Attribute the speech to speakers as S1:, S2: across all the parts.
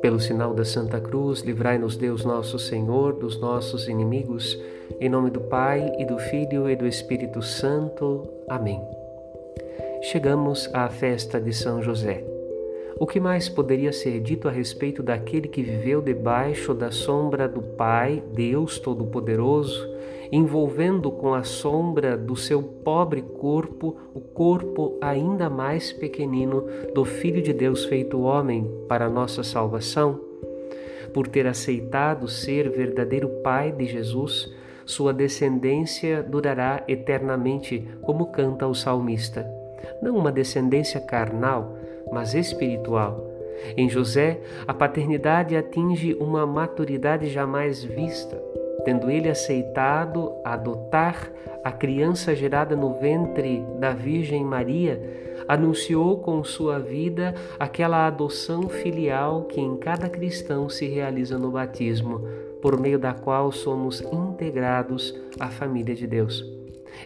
S1: Pelo sinal da Santa Cruz, livrai-nos Deus nosso Senhor dos nossos inimigos, em nome do Pai e do Filho e do Espírito Santo. Amém. Chegamos à festa de São José. O que mais poderia ser dito a respeito daquele que viveu debaixo da sombra do Pai, Deus Todo-Poderoso, envolvendo com a sombra do seu pobre corpo o corpo ainda mais pequenino do Filho de Deus feito homem para nossa salvação? Por ter aceitado ser verdadeiro Pai de Jesus, sua descendência durará eternamente, como canta o salmista. Não uma descendência carnal, mas espiritual. Em José, a paternidade atinge uma maturidade jamais vista tendo ele aceitado adotar a criança gerada no ventre da Virgem Maria, anunciou com sua vida aquela adoção filial que em cada cristão se realiza no batismo, por meio da qual somos integrados à família de Deus.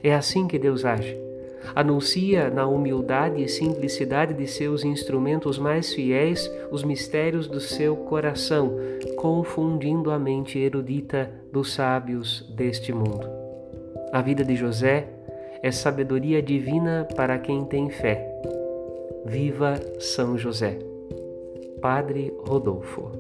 S1: É assim que Deus age Anuncia na humildade e simplicidade de seus instrumentos mais fiéis os mistérios do seu coração, confundindo a mente erudita dos sábios deste mundo. A vida de José é sabedoria divina para quem tem fé. Viva São José. Padre Rodolfo.